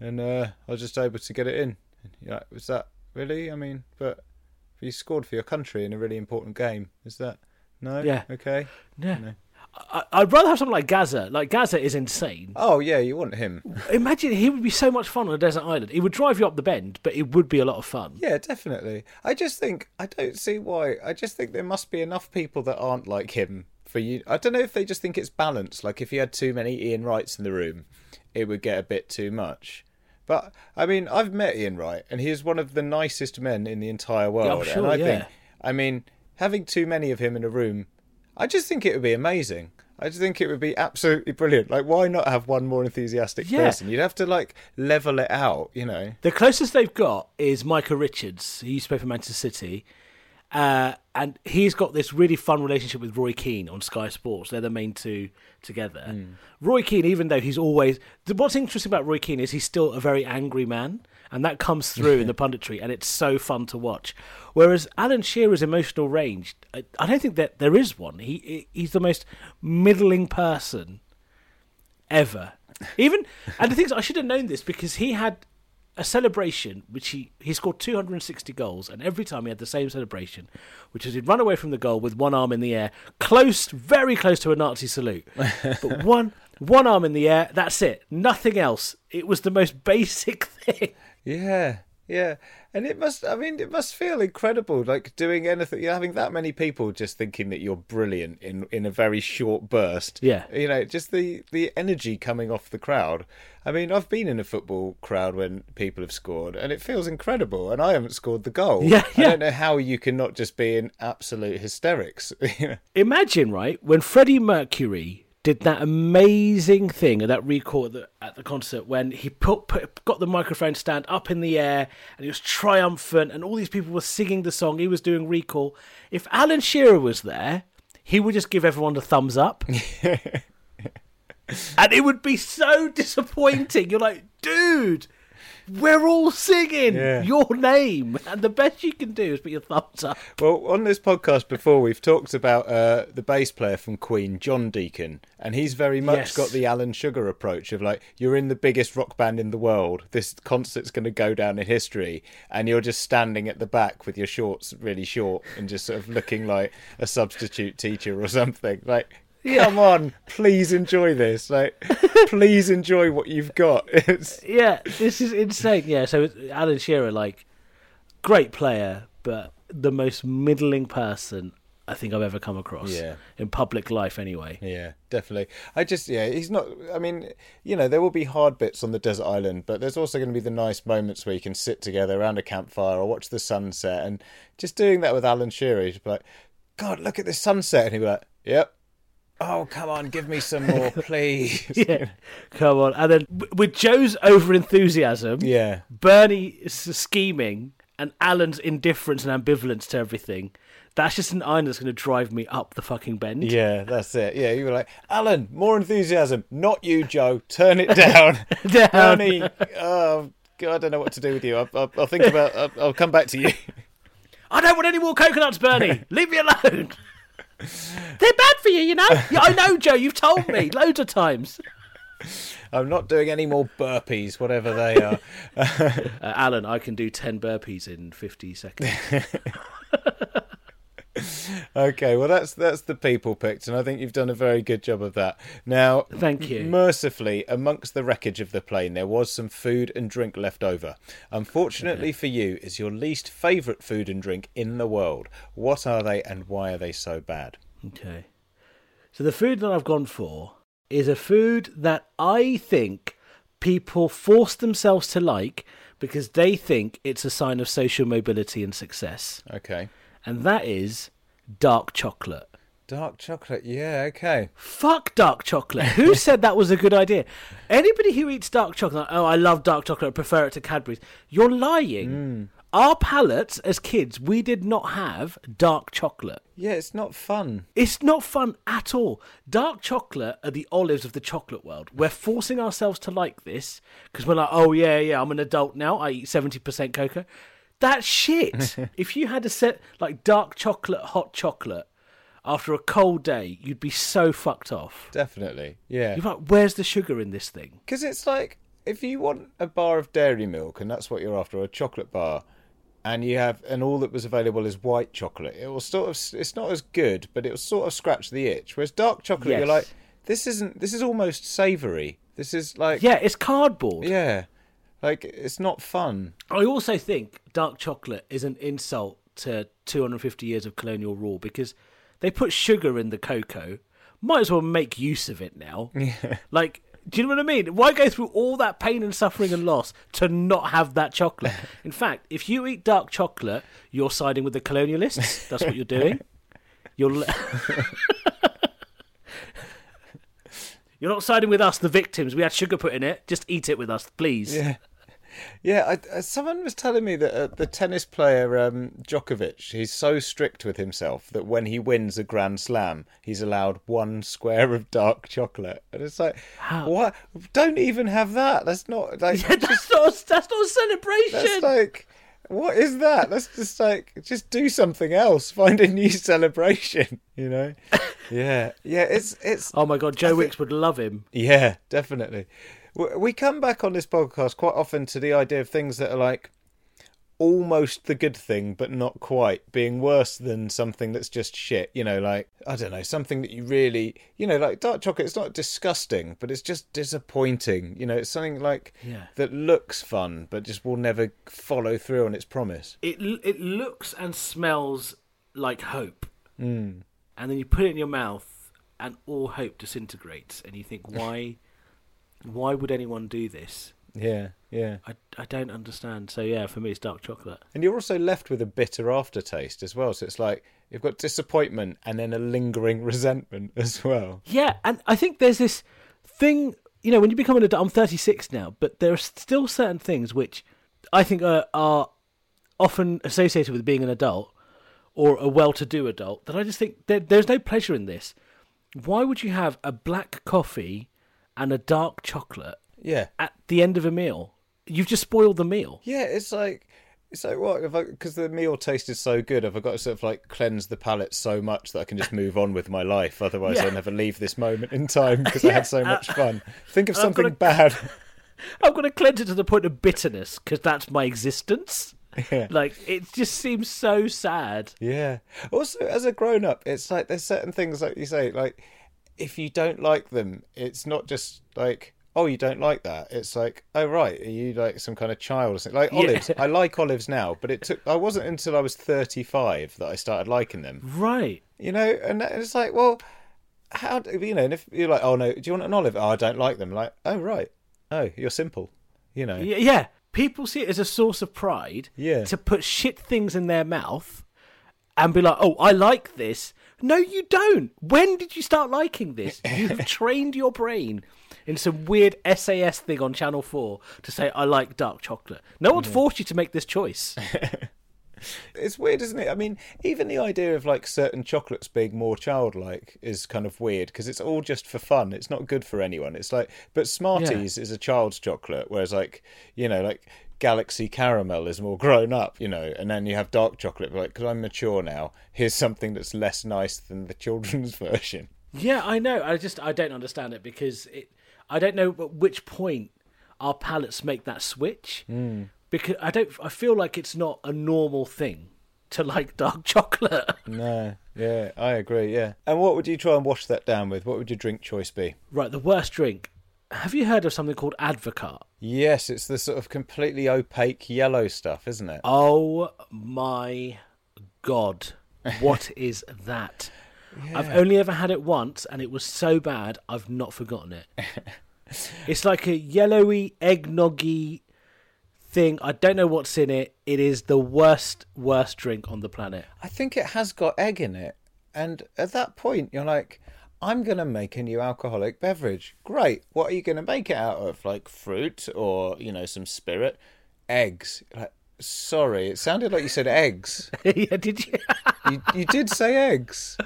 and uh, I was just able to get it in. And you're like, was that really? I mean, but you scored for your country in a really important game. Is that no? Yeah. Okay. Yeah. No. I, I'd rather have someone like Gaza. Like Gaza is insane. Oh yeah, you want him? Imagine he would be so much fun on a desert island. He would drive you up the bend, but it would be a lot of fun. Yeah, definitely. I just think I don't see why. I just think there must be enough people that aren't like him for you. I don't know if they just think it's balanced. Like if you had too many Ian Wrights in the room, it would get a bit too much. But I mean, I've met Ian Wright, and he is one of the nicest men in the entire world. sure, and I yeah. think, I mean, having too many of him in a room, I just think it would be amazing. I just think it would be absolutely brilliant. Like, why not have one more enthusiastic Yeah. person? You'd have to like level it out, you know. The closest they've got is Micah Richards. He used to play for Manchester City. Uh, and he's got this really fun relationship with Roy Keane on Sky Sports. They're the main two together. Roy Keane, even though he's always. What's interesting about Roy Keane is he's still a very angry man. And that comes through in the punditry, and it's so fun to watch. Whereas Alan Shearer's emotional range, I, I don't think that there is one. He he- he's the most middling person ever. Even and the things I should have known this because he had a celebration which he he scored 260 goals and every time he had the same celebration which was he'd run away from the goal with one arm in the air close very close to a nazi salute. But one one arm in the air that's it nothing else. It was the most basic thing. Yeah, yeah, and it must. I mean, it must feel incredible, like doing anything. You're having that many people just thinking that you're brilliant in in a very short burst. Yeah. you know, just the the energy coming off the crowd. I mean, I've been in a football crowd when people have scored, and it feels incredible. And I haven't scored the goal. Yeah, I don't know how you can not just be in absolute hysterics. imagine right when Freddie Mercury did that amazing thing at that recall at the, at the concert when he put, put got the microphone stand up in the air and he was triumphant and all these people were singing the song. He was doing recall. If Alan Shearer was there he would just give everyone the thumbs up. And it would be so disappointing. You're like dude we're all singing Yeah. your name and the best you can do is put your thumbs up Well, on this podcast before, we've talked about uh, the bass player from Queen, John Deacon, and he's very much Yes. got the Alan Sugar approach of like, you're in the biggest rock band in the world. This concert's going to go down in history, and you're just standing at the back with your shorts really short and just sort of looking like a substitute teacher or something. Like, come on, please enjoy this. Like, please enjoy what you've got. It's yeah, this is insane. Yeah, so Alan Shearer, like, great player, but the most middling person I think I've ever come across. Yeah. In public life, anyway. Yeah, definitely. I just, yeah, he's not. I mean, you know, there will be hard bits on the desert island, but there's also going to be the nice moments where you can sit together around a campfire or watch the sunset. And just doing that with Alan Shearer, be like, God, look at this sunset. And he'd be like, Yep. Oh, come on, give me some more, please. Yeah, come on. And then with Joe's over enthusiasm, Yeah. Bernie's scheming, and Alan's indifference and ambivalence to everything, that's just an iron that's going to drive me up the fucking bend. Yeah, that's it. Yeah, you were like, Alan, more enthusiasm. Not you, Joe. Turn it down. Down. Bernie, oh, God, I don't know what to do with you. I'll, I'll, I'll think about I'll, I'll come back to you. I don't want any more coconuts, Bernie. Leave me alone. They're bad for you, you know. I know, Joe. You've told me loads of times. I'm not doing any more burpees, whatever they are. Uh, Alan, I can do ten burpees in fifty seconds. okay, well that's that's the people picked, and I think you've done a very good job of that. Now, Thank you. Mercifully, amongst the wreckage of the plane, there was some food and drink left over. Unfortunately for you, is your least favourite food and drink in the world. What are they, and why are they so bad? Okay. So the food that I've gone for is a food that I think people force themselves to like because they think it's a sign of social mobility and success. Okay. And that is dark chocolate. Dark chocolate. Yeah. Okay. Fuck dark chocolate. Who said that was a good idea? Anybody who eats dark chocolate, oh, I love dark chocolate, I prefer it to Cadbury's. You're lying. Hmm. Our palates as kids, we did not have dark chocolate. Yeah, it's not fun. It's not fun at all. Dark chocolate are the olives of the chocolate world. We're forcing ourselves to like this because we're like, oh yeah, yeah, I'm an adult now. I eat seventy percent cocoa. That's shit. if you had a set like dark chocolate, hot chocolate after a cold day, you'd be so fucked off. Definitely. Yeah. You're like, where's the sugar in this thing? Because it's like if you want a bar of dairy milk and that's what you're after, a chocolate bar, and you have and all that was available is white chocolate, it will sort of it's not as good, but it will sort of scratch the itch. Whereas dark chocolate, you're like, this isn't. This is almost savoury. This is like Yeah, it's cardboard. yeah, like it's not fun. I also think dark chocolate is an insult to 250 years of colonial rule because they put sugar in the cocoa. Might as well make use of it now. Like, do you know what I mean? Why go through all that pain and suffering and loss to not have that chocolate? In fact, if you eat dark chocolate, you're siding with the colonialists. That's what you're doing. You're. le- You're not siding with us, the victims. We had sugar put in it. Just eat it with us, please. Yeah. Yeah, I, uh, someone was telling me that uh, the tennis player um, Djokovic, he's so strict with himself that when he wins a Grand Slam, he's allowed one square of dark chocolate, and it's like, what? Don't even have that. That's not like that's not. That's not a celebration. that's like, what is that? Let's just like just do something else. Find a new celebration. You know? Yeah, yeah. It's it's Oh my god, Joe Wicks would love him. Yeah, definitely. We come back on this podcast quite often to the idea of things that are like almost the good thing, but not quite, being worse than something that's just shit. You know, like, I don't know, something that you really, you know, like dark chocolate, it's not disgusting, but it's just disappointing. You know, it's something like Yeah. that looks fun, but just will never follow through on its promise. It it looks and smells like hope, Mm. and then you put it in your mouth, and all hope disintegrates, and you think, why, why would anyone do this? Yeah, yeah. I, I don't understand. So yeah, for me, it's dark chocolate. And you're also left with a bitter aftertaste as well. So it's like you've got disappointment and then a lingering resentment as well. Yeah, and I think there's this thing, you know, when you become an adult, I'm 36 now, but there are still certain things which I think are, are often associated with being an adult or a well to do adult that I just think there, there's no pleasure in this. Why would you have a black coffee and a dark chocolate Yeah. at the end of a meal? You've just spoiled the meal. Yeah, it's like it's like what if I because the meal tasted so good, have I got to sort of like cleanse the palate so much that I can just move on with my life? Otherwise, Yeah. I'll never leave this moment in time because I had so much fun. Think of something got a- bad. I'm going to cleanse it to the point of bitterness because that's my existence. yeah. Like, it just seems so sad. Yeah. Also, as a grown up, it's like there's certain things like you say, like if you don't like them, it's not just like oh you don't like that. It's like oh right, are you like some kind of child or something? Like Yeah. olives, I like olives now, but it took I wasn't until I was 35 that I started liking them. Right. You know, and it's like well, how do you know? And if you're like oh no, do you want an olive? Oh, I don't like them. Like oh right, oh you're simple. You know. Y- Yeah, people see it as a source of pride Yeah. to put shit things in their mouth and be like, "Oh, I like this." No, you don't. When did you start liking this? You've trained your brain in some weird SAS thing on Channel Four to say, "I like dark chocolate." No one's mm. forced you to make this choice. It's weird, isn't it? I mean, even the idea of like certain chocolates being more childlike is kind of weird because it's all just for fun. It's not good for anyone. It's like, but Smarties is a child's chocolate, whereas like you know, like Galaxy Caramel is more grown up, you know, and then you have dark chocolate. Like, because I'm mature now, here's something that's less nice than the children's version. Yeah, I know. I just I don't understand it because it. I don't know at which point our palates make that switch. Hmm. Because I don't. I feel like it's not a normal thing to like dark chocolate. No, yeah, I agree. Yeah, and what would you try and wash that down with? What would your drink choice be? right, the worst drink. Have you heard of something called Advocaat? Yes, it's the sort of completely opaque yellow stuff, isn't it? Oh my god! What is that? I've only ever had it once, and it was so bad I've not forgotten it. it's like a yellowy eggnoggy thing. I don't know what's in it. It is the worst, worst drink on the planet. I think it has got egg in it. And at that point, you're like, I'm going to make a new alcoholic beverage. Great. What are you going to make it out of? Like fruit or, you know, some spirit? Eggs. Like, sorry, it sounded like you said eggs. yeah, did you? You, you did say eggs.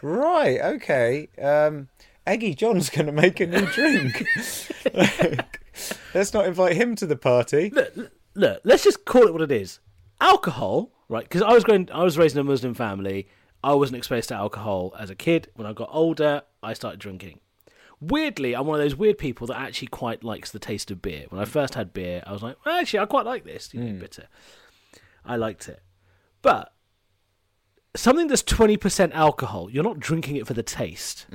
Right, okay. Um, Eggy John's going to make a new drink. Like, let's not invite him to the party. Look, look, let's just call it what it is. Alcohol, right? Because I was going, I was raised in a Muslim family. I wasn't exposed to alcohol as a kid. When I got older, I started drinking. Weirdly, I'm one of those weird people that actually quite likes the taste of beer. When I first had beer, I was like, well, actually, I quite like this. You know, hmm. bitter. I liked it, but something that's twenty percent alcohol, you're not drinking it for the taste.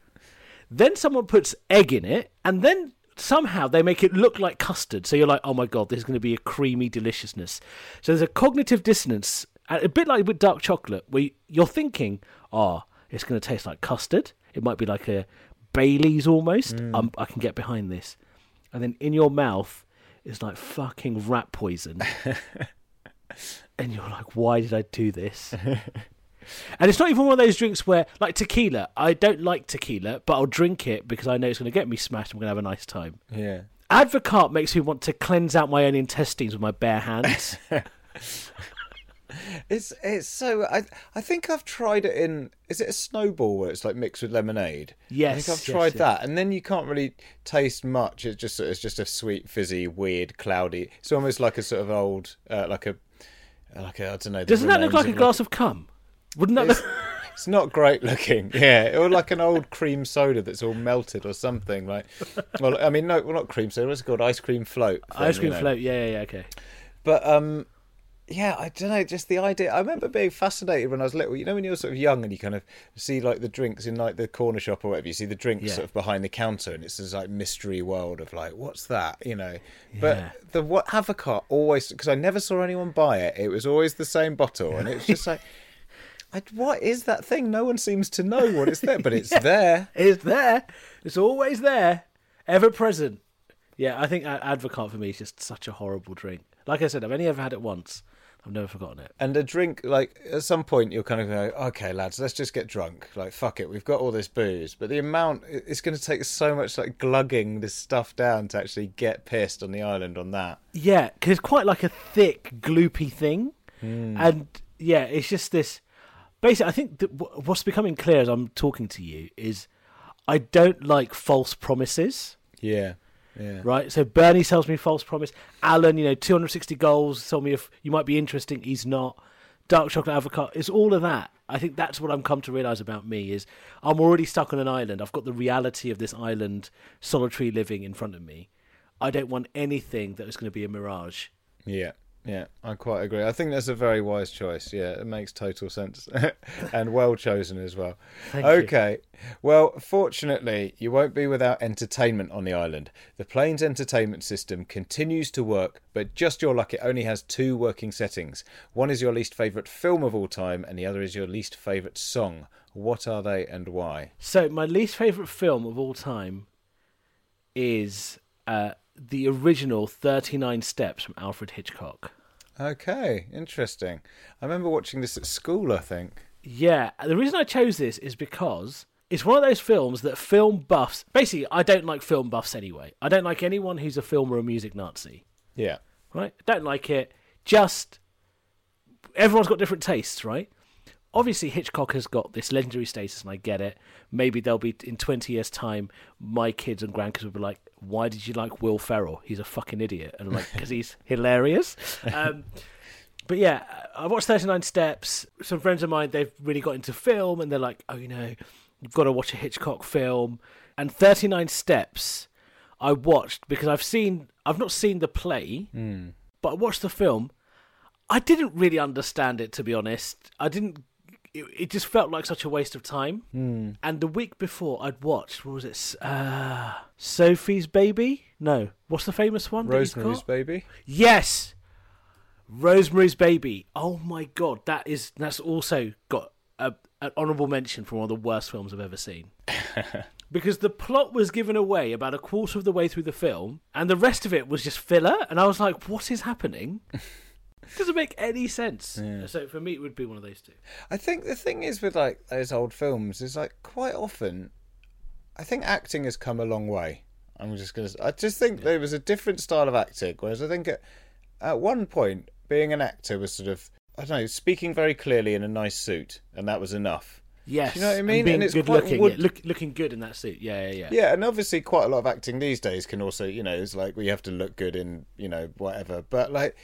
then someone puts egg in it, and then somehow they make it look like custard. So you're like, oh my god, this is going to be a creamy deliciousness. So there's a cognitive dissonance, a bit like with dark chocolate, where you're thinking, oh, it's going to taste like custard. It might be like a Bailey's almost. Um, I can get behind this. And then in your mouth, it's like fucking rat poison. and you're like, why did I do this? And it's not even one of those drinks where, like tequila, I don't like tequila, but I'll drink it because I know it's going to get me smashed and we're going to have a nice time. Yeah. Advocaat makes me want to cleanse out my own intestines with my bare hands. It's it's so I I think I've tried it in is it a snowball where it's like mixed with lemonade? Yes, I think I've yes, tried yes. that, and then you can't really taste much. It's just it's just a sweet, fizzy, weird, cloudy. It's almost like a sort of old uh, like a like a I don't know. Doesn't that look like a of, glass of cum? Wouldn't that look? It's not great looking, yeah, or like an old cream soda that's all melted or something. Like, well, I mean, no, well, not cream soda. What's it called? Ice cream float. thing, Ice you cream know. float. Yeah, yeah, yeah. Okay. But um, yeah, I don't know. Just the idea. I remember being fascinated when I was little. You know, when you're sort of young and you kind of see like the drinks in like the corner shop or whatever. You see the drinks Yeah. sort of behind the counter, and it's this like mystery world of like, what's that? You know. Yeah. But the what Advocaat always because I never saw anyone buy it. It was always the same bottle, and it's just like. I, what is that thing? No one seems to know what it's there, but it's there. It's there. It's always there, ever present. Yeah, I think Ad- Advocaat for me is just such a horrible drink. Like I said, I've only ever had it once. I've never forgotten it. And a drink, like at some point, you'll kind of go, okay, lads, let's just get drunk. Like, fuck it, we've got all this booze, but the amount it's going to take so much like glugging this stuff down to actually get pissed on the island on that. Yeah, because it's quite like a thick, gloopy thing, hmm. and yeah, it's just this. Basically, I think that what's becoming clear as I'm talking to you is I don't like false promises. Yeah, yeah, Right, so Bernie sells me false promise. Alan, you know, 260 goals, told me if you might be interesting. He's not. Dark chocolate Advocaat. It's all of that. I think that's what I'm come to realize about me is I'm already stuck on an island. I've got the reality of this island, solitary living in front of me. I don't want anything that is going to be a mirage. yeah, yeah. I quite agree. I think that's a very wise choice. Yeah, it makes total sense and well chosen as well. Thank you. okay. Well, fortunately, you won't be without entertainment on the island. The plane's entertainment system continues to work, but just your luck, it only has two working settings. One is your least favourite film of all time, and the other is your least favourite song. What are they and why? So my least favorite film of all time is uh, the original 39 Steps from Alfred Hitchcock. Okay, interesting. I remember watching this at school, I think. Yeah, the reason I chose this is because it's one of those films that film buffs. Basically, I don't like film buffs anyway. I don't like anyone who's a film or a music Nazi. Yeah. Right? Don't like it. Just everyone's got different tastes, right? Obviously, Hitchcock has got this legendary status, and I get it. Maybe they'll be in twenty years' time. My kids and grandkids will be like, "Why did you like Will Ferrell? He's a fucking idiot," and I'm like, "Because he's hilarious." Um, but yeah, I watched 39 Steps. Some friends of mine, they've really got into film and they're like, oh, you know, you've got to watch a Hitchcock film. And 39 Steps, I watched because I've seen, I've not seen the play, but I watched the film. I didn't really understand it, to be honest. I didn't, it, it just felt like such a waste of time. And the week before, I'd watched, what was it? Uh, Sophie's Baby? No. What's the famous one? Rosemary's? Baby. Yes, Rosemary's Baby. Oh my god, that is that's also got a an honourable mention for one of the worst films I've ever seen. because the plot was given away about a quarter of the way through the film, and the rest of it was just filler. And I was like, "What is happening?" Doesn't make any sense. Yeah. So for me, it would be one of those two. I think the thing is with like those old films is like quite often, I think acting has come a long way. I'm just gonna. I just think there was a different style of acting, whereas I think at, at one point being an actor was sort of I don't know speaking very clearly in a nice suit, and that was enough. Yes, Do you know what I and mean? being And it's good quite looking, wood- yeah, look, looking good in that suit. Yeah, yeah, yeah. Yeah, and obviously quite a lot of acting these days can also, you know, it's like we have to look good in, you know, whatever. But like,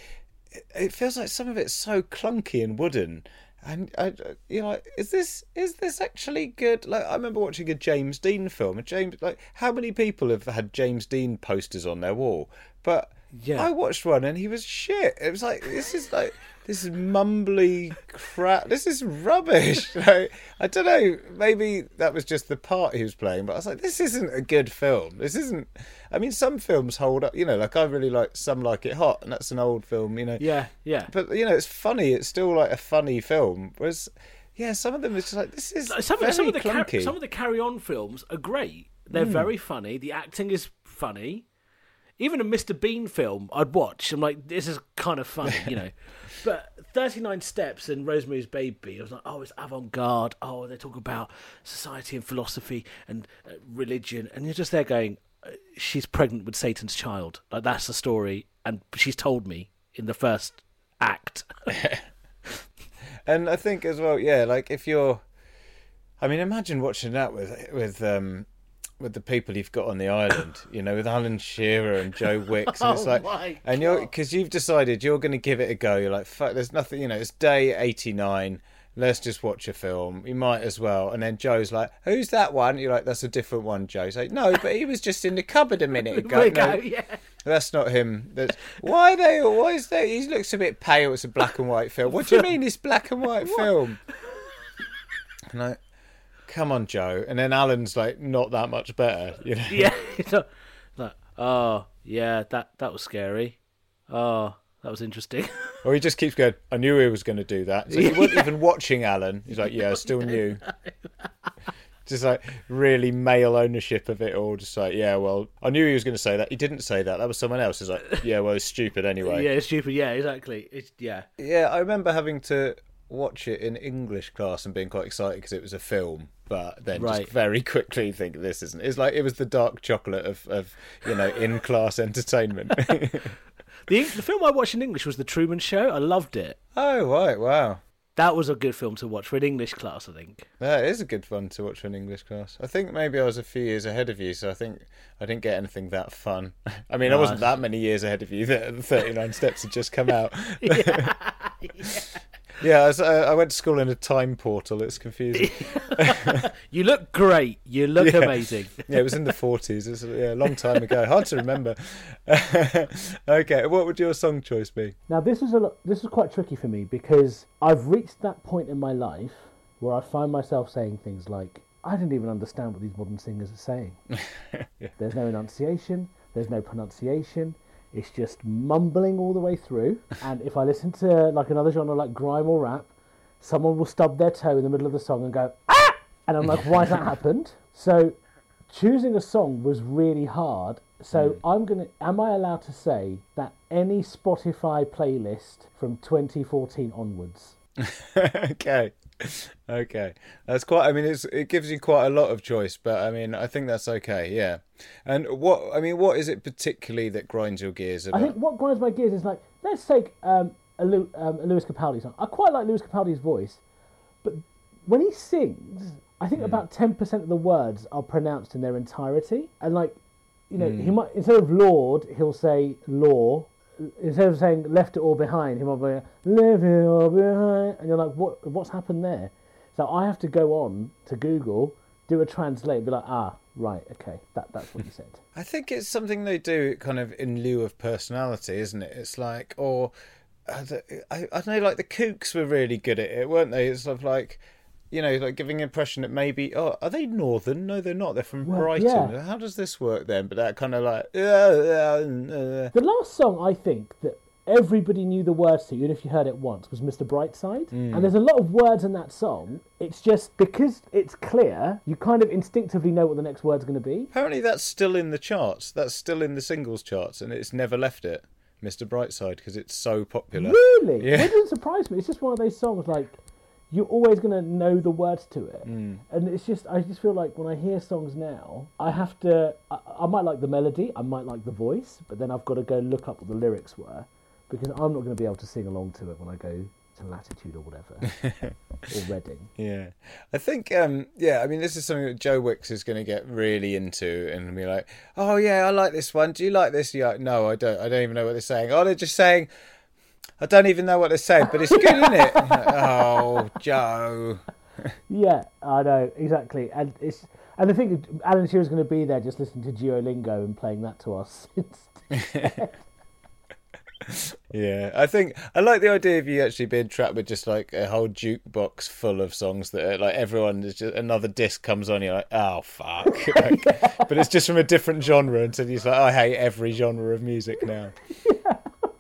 it, feels like some of it's so clunky and wooden, and I, you know, is this is this actually good? Like, I remember watching a James Dean film, and James, like, how many people have had James Dean posters on their wall? But Yeah. I watched one, and he was shit. It was like this is like. This is mumbly crap. This is rubbish. Like, I don't know. Maybe that was just the part he was playing, but I was like, this isn't a good film. This isn't. I mean, some films hold up. You know, like I really like Some Like It Hot, and that's an old film. You know, yeah, yeah. but you know, it's funny. It's still like a funny film. Whereas, yeah, some of them it's just like this is some, very some of the clunky. Hmm. some of the carry on films are great. They're very funny. The acting is funny. Even a Mr. Bean film, I'd watch. I'm like, this is kind of funny, you know. But 39 Steps and Rosemary's Baby, I was like, oh, it's avant garde. Oh, they talk about society and philosophy and uh, religion. And you're just there going, uh, she's pregnant with Satan's child. Like, that's the story. And she's told me in the first act. And I think as well, yeah, like if you're, I mean, imagine watching that with with um with the people you've got on the island, you know, with Alan Shearer and Joe Wicks, and it's Oh like, my and you're because you've decided you're going to give it a go. You're like, fuck, there's nothing, you know, it's day eighty nine. Let's just watch a film. You might as well. And then Joe's like, "Who's that one?" You're like, "That's a different one." Joe's like, "No, but he was just in the cupboard a minute ago." We No, yeah. that's not him. That's why are they. Why is that? He looks a bit pale. It's a black and white film. What do you mean it's black and white film? And I, come on, Joe. And then Alan's like, not that much better. You know. yeah. It's not- like, oh, yeah, that that was scary. Oh, that was interesting. Or he just keeps going. I knew he was going to do that. So he wasn't even watching Alan. He's like, yeah, I still knew. Just like really male ownership of it all. Just like, yeah, well, I knew he was going to say that. He didn't say that. That was someone else. He's like, yeah, well, it's stupid anyway. yeah, it's stupid. Yeah, exactly. It's yeah. Yeah, I remember having to watch it in English class and being quite excited because it was a film, but then Right. just very quickly think this isn't. It's like it was the dark chocolate of, of you know in class entertainment. The the film I watched in English was The Truman Show. I loved it. oh right, wow, That was a good film to watch for an English class. I think. that is a good one to watch for an English class. I think maybe I was a few years ahead of you, so I think I didn't get anything that fun. I mean, I wasn't Nice. that many years ahead of you. The Thirty Nine Steps had just come out. Yeah, I, was, uh, I went to school in a time portal. It's confusing. You look great. You look Yeah. amazing. Yeah, it was in the forties. It's yeah, a long time ago. Hard to remember. okay, what would your song choice be? Now this is a this is quite tricky for me because I've reached that point in my life where I find myself saying things like, "I didn't even understand what these modern singers are saying." There's no enunciation. There's no pronunciation. It's just mumbling all the way through. and if I listen to like another genre like grime or rap, someone will stub their toe in the middle of the song and go ah, and I'm like, why has that happened? So choosing a song was really hard. So I'm gonna. Am I allowed to say that any Spotify playlist from 2014 onwards? okay, okay, that's quite. I mean, it's it gives you quite a lot of choice, but I mean, I think that's okay. Yeah, and what I mean, what is it particularly that grinds your gears I think what grinds my gears is like, let's take um, a, Lew- um, a Lewis Capaldi song. I quite like Lewis Capaldi's voice, but when he sings, I think about 10% of the words are pronounced in their entirety. And like, you know, he might, instead of Lord, he'll say law. Instead of saying left it all behind, he might be leave it all behind. And you're like, what, what's happened there? So I have to go on to Google, do a translate, be like, ah, right, okay, that, that's what he said. I think it's something they do kind of in lieu of personality, isn't it? It's like, or uh, the- I, I know, like the Kooks were really good at it, weren't they? It's sort of like, you know, like giving the impression that maybe, oh, are they northern? No, they're not. They're from Well, Brighton. yeah. How does this work then? But that kind of like, uh, uh, uh, The last song I think that everybody knew the words to, even if you heard it once, was Mr. Brightside. Mm. And there's a lot of words in that song. It's just because it's clear, you kind of instinctively know what the next word's going to be. Apparently, that's still in the charts. That's still in the singles charts, and it's never left it. Mr. Brightside, because it's so popular. Really? Yeah. It doesn't surprise me. It's just one of those songs like you're always going to know the words to it. Mm. And it's just, I just feel like when I hear songs now, I have to, I, I might like the melody, I might like the voice, but then I've got to go look up what the lyrics were because I'm not going to be able to sing along to it when I go to Latitude or whatever or Reading. Yeah, I think. Um, yeah, I mean, this is something that Joe Wicks is going to get really into, and be like, "Oh yeah, I like this one. Do you like this?" Yeah, no, I don't. I don't even know what they're saying. Oh, they're just saying. I don't even know what they're saying, but it's good, isn't it? oh, Joe. Yeah, I know exactly, and it's and I think Alan Shearer's going to be there just listening to Duolingo and playing that to us. Yeah, I think I like the idea of you actually being trapped with just like a whole jukebox full of songs that are like everyone is just another disc comes on, you're like, oh fuck, Like, but it's just from a different genre, and so you're like, I hate every genre of music now.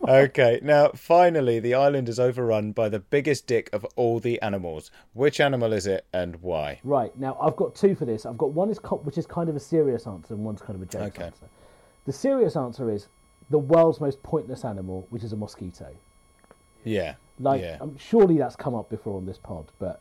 Okay, now finally, the island is overrun by the biggest dick of all the animals. Which animal is it, and why? Right now, I've got two for this. I've got one is co- which is kind of a serious answer, and one's kind of a joke Okay. answer. The serious answer is the world's most pointless animal, which is a mosquito. Yeah, Like, yeah, um, surely that's come up before on this pod, but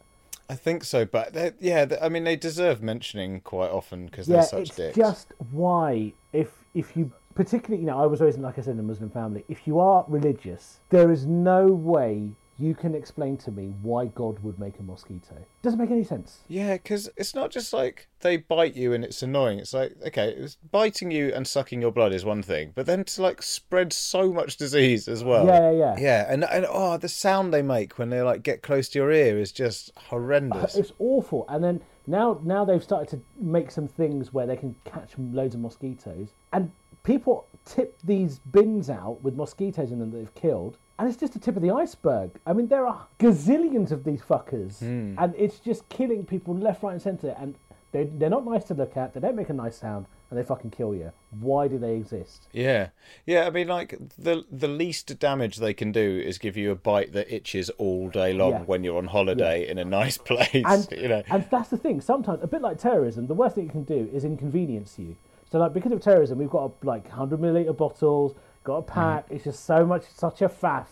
I think so. But yeah, I mean, they deserve mentioning quite often because yeah, they're such it's dicks. just why if if you particularly, you know, I was raised, in, like I said, in a Muslim family. If you are religious, there is no way you can explain to me why God would make a mosquito. Doesn't make any sense. Yeah, because it's not just like they bite you and it's annoying. It's like okay, it's biting you and sucking your blood is one thing, but then to like spread so much disease as well. Yeah, yeah, yeah. Yeah, and and oh, the sound they make when they like get close to your ear is just horrendous. Uh, it's awful. And then now, now they've started to make some things where they can catch loads of mosquitoes, and people tip these bins out with mosquitoes in them that they've killed, and it's just the tip of the iceberg. I mean, there are gazillions of these fuckers, hmm. and it's just killing people left, right, and centre. And they they're not nice to look at. They don't make a nice sound, and they fucking kill you. Why do they exist? Yeah, yeah. I mean, like the the least damage they can do is give you a bite that itches all day long Yeah. when you're on holiday in a nice place. And, you know, and that's the thing. Sometimes, a bit like terrorism, the worst thing it can do is inconvenience you. So, like, because of terrorism, we've got like 100 milliliter bottles, got a mm-hmm. pack. It's just so much, such a faff.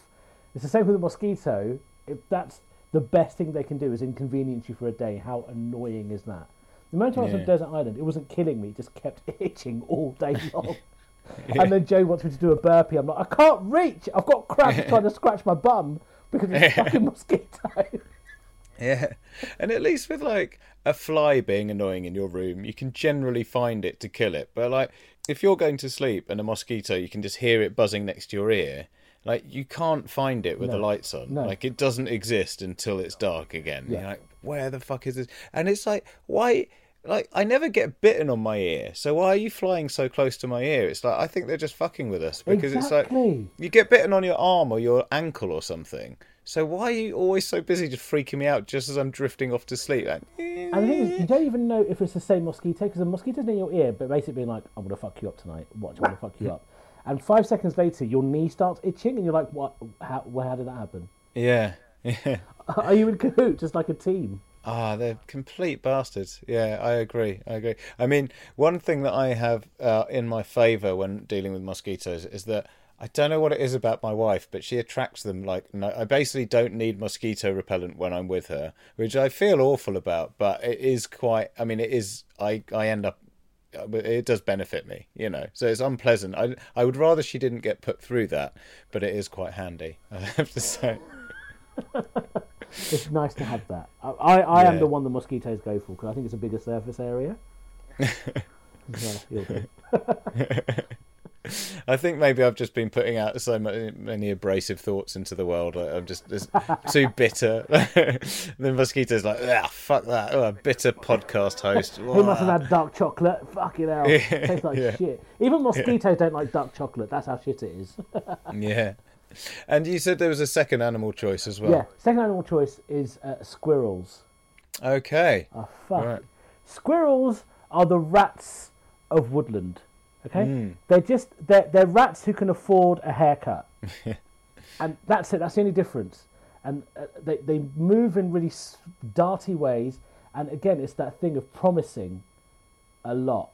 It's the same with the mosquito. If that's the best thing they can do is inconvenience you for a day, how annoying is that? The moment I was on Desert Island, it wasn't killing me; it just kept itching all day long. And then Joe wants me to do a burpee. I'm like, I can't reach. I've got cramps trying to scratch my bum because it's a fucking mosquito. Yeah, and at least with like a fly being annoying in your room, you can generally find it to kill it. But like if you're going to sleep and a mosquito, you can just hear it buzzing next to your ear. Like you can't find it with the lights on. No. Like it doesn't exist until it's dark again. Yeah. You're like, where the fuck is this? And it's like, why? Like I never get bitten on my ear, so why are you flying so close to my ear? It's like I think they're just fucking with us because it's like you get bitten on your arm or your ankle or something. So why are you always so busy just freaking me out just as I'm drifting off to sleep? Like, And the thing is, you don't even know if it's the same mosquito because the mosquito's in your ear, but basically being like, "I'm gonna fuck you up tonight. Watch, I'm gonna fuck you up." And five seconds later, your knee starts itching, and you're like, "What? How? How did that happen? yeah, yeah. Are you in cahoot, just like a team?" Ah, they're complete bastards. Yeah, I agree. I agree. I mean, one thing that I have uh, in my favour when dealing with mosquitoes is that I don't know what it is about my wife, but she attracts them like no. I basically don't need mosquito repellent when I'm with her, which I feel awful about. But it is quite. I mean, it is. I I end up. Uh, it does benefit me, you know. So it's unpleasant. I I would rather she didn't get put through that, but it is quite handy. I have to say. It's nice to have that. I, I, I am the one the mosquitoes go for because I think it's a bigger surface area. Yeah. I think maybe I've just been putting out so many, many abrasive thoughts into the world. I'm just, just too bitter. the mosquito's like, ah, fuck that. Oh, a bitter podcast host. Who must have had dark chocolate? Fucking hell. Tastes like Yeah. shit. Even mosquitoes don't like dark chocolate. That's how shit it is. yeah. And you said there was a second animal choice as well. yeah. Second animal choice is uh, squirrels. Okay. Oh, fuck. Right. Squirrels are the rats of woodland. Okay? Hmm. They're just they're, they're rats who can afford a haircut. and that's it. That's the only difference. And uh, they they move in really darty ways. And again, it's that thing of promising a lot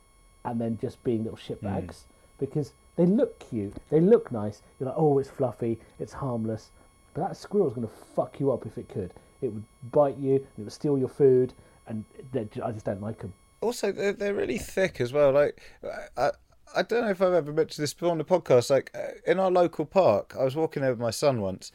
and then just being little shitbags because they look cute, they look nice. You're like, oh, it's fluffy, it's harmless, but that squirrel's going to fuck you up if it could. It would bite you, it would steal your food, and I just don't like them. also they're, they're really thick as well like I, I don't know if i've ever mentioned this before on the podcast like in our local park i was walking there with my son once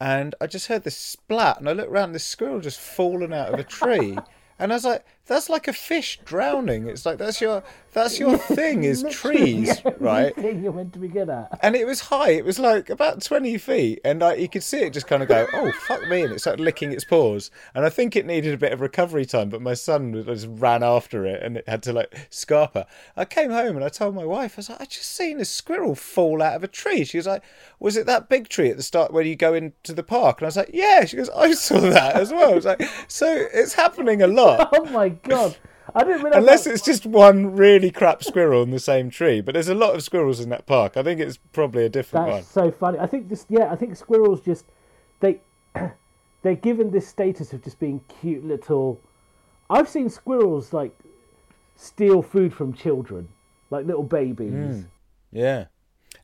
and i just heard this splat and i looked around this squirrel just fallen out of a tree. And as i was like that's like a fish drowning it's like that's your that's your thing is trees right Thing you're meant to be good at. and it was high. It was like about twenty feet, and I, you could see it just kind of go, "Oh fuck me!" and it started licking its paws. And I think it needed a bit of recovery time, but my son just ran after it, and it had to like scarper. I came home and I told my wife, I was like, "I just seen a squirrel fall out of a tree." She was like, "Was it that big tree at the start where you go into the park?" And I was like, "Yeah." She goes, "I saw that as well." I was like, "So it's happening a lot." Oh my god! I didn't realize. Unless that- it's just one really crap squirrel in the same tree, but there's a lot of squirrels in that park. I think it's probably a different one. That's one. so funny. I think this. Yeah, I think squirrels just they they're given this status of just being cute little. I've seen squirrels like steal food from children, like little babies. Hmm. Yeah,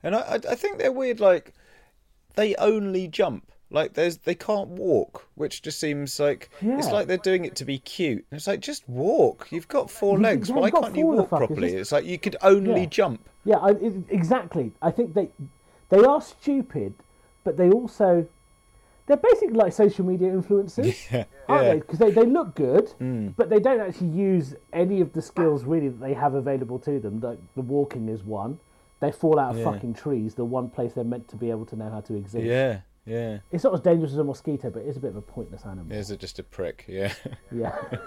and I I think they're weird. Like they only jump. Like there's they can't walk, which just seems like it's like they're doing it to be cute. And It's like just walk. You've got four legs. Why can't you walk properly? It's like you could only Yeah. jump. Yeah, I, it, exactly. I think they they are stupid, but they also they're basically like social media influencers, Yeah, aren't yeah. they? Because they, they look good, hmm. but they don't actually use any of the skills really that they have available to them. Like the walking is one. They fall out of Yeah. fucking trees, the one place they're meant to be able to know how to exist. Yeah, yeah. It's not as dangerous as a mosquito, but it's a bit of a pointless animal. Is it just a prick? Yeah. Yeah.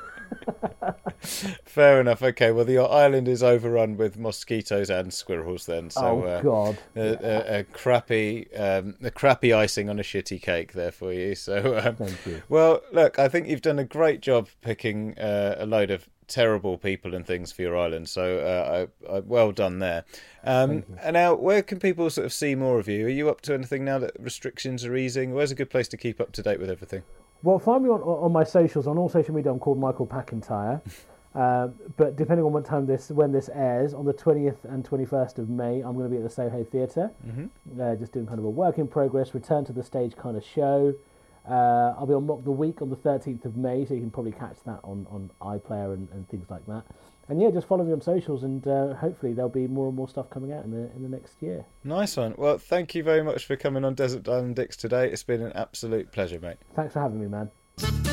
Fair enough. Okay. Well, the island is overrun with mosquitoes and squirrels. Then, so oh uh, God. a, a, a crappy, um, a crappy icing on a shitty cake there for you. So, um, Thank you. well, look, I think you've done a great job picking uh, a load of terrible people and things for your island. So, uh, I, I, well done there. Um, and now, where can people sort of see more of you? Are you up to anything now that restrictions are easing? Where's a good place to keep up to date with everything? Well, find me on, on my socials. On all social media, I'm called Michael Packentire. Uh, but depending on what time this, when this airs, on the 20th and 21st of May, I'm going to be at the Soho Theatre, mm-hmm. uh, just doing kind of a work in progress, return to the stage kind of show. Uh, I'll be on Mock the Week on the 13th of May, so you can probably catch that on, on iPlayer and, and things like that. And yeah, just follow me on socials, and uh, hopefully there'll be more and more stuff coming out in the in the next year. Nice one. Well, thank you very much for coming on Desert Island Dicks today. It's been an absolute pleasure, mate. Thanks for having me, man.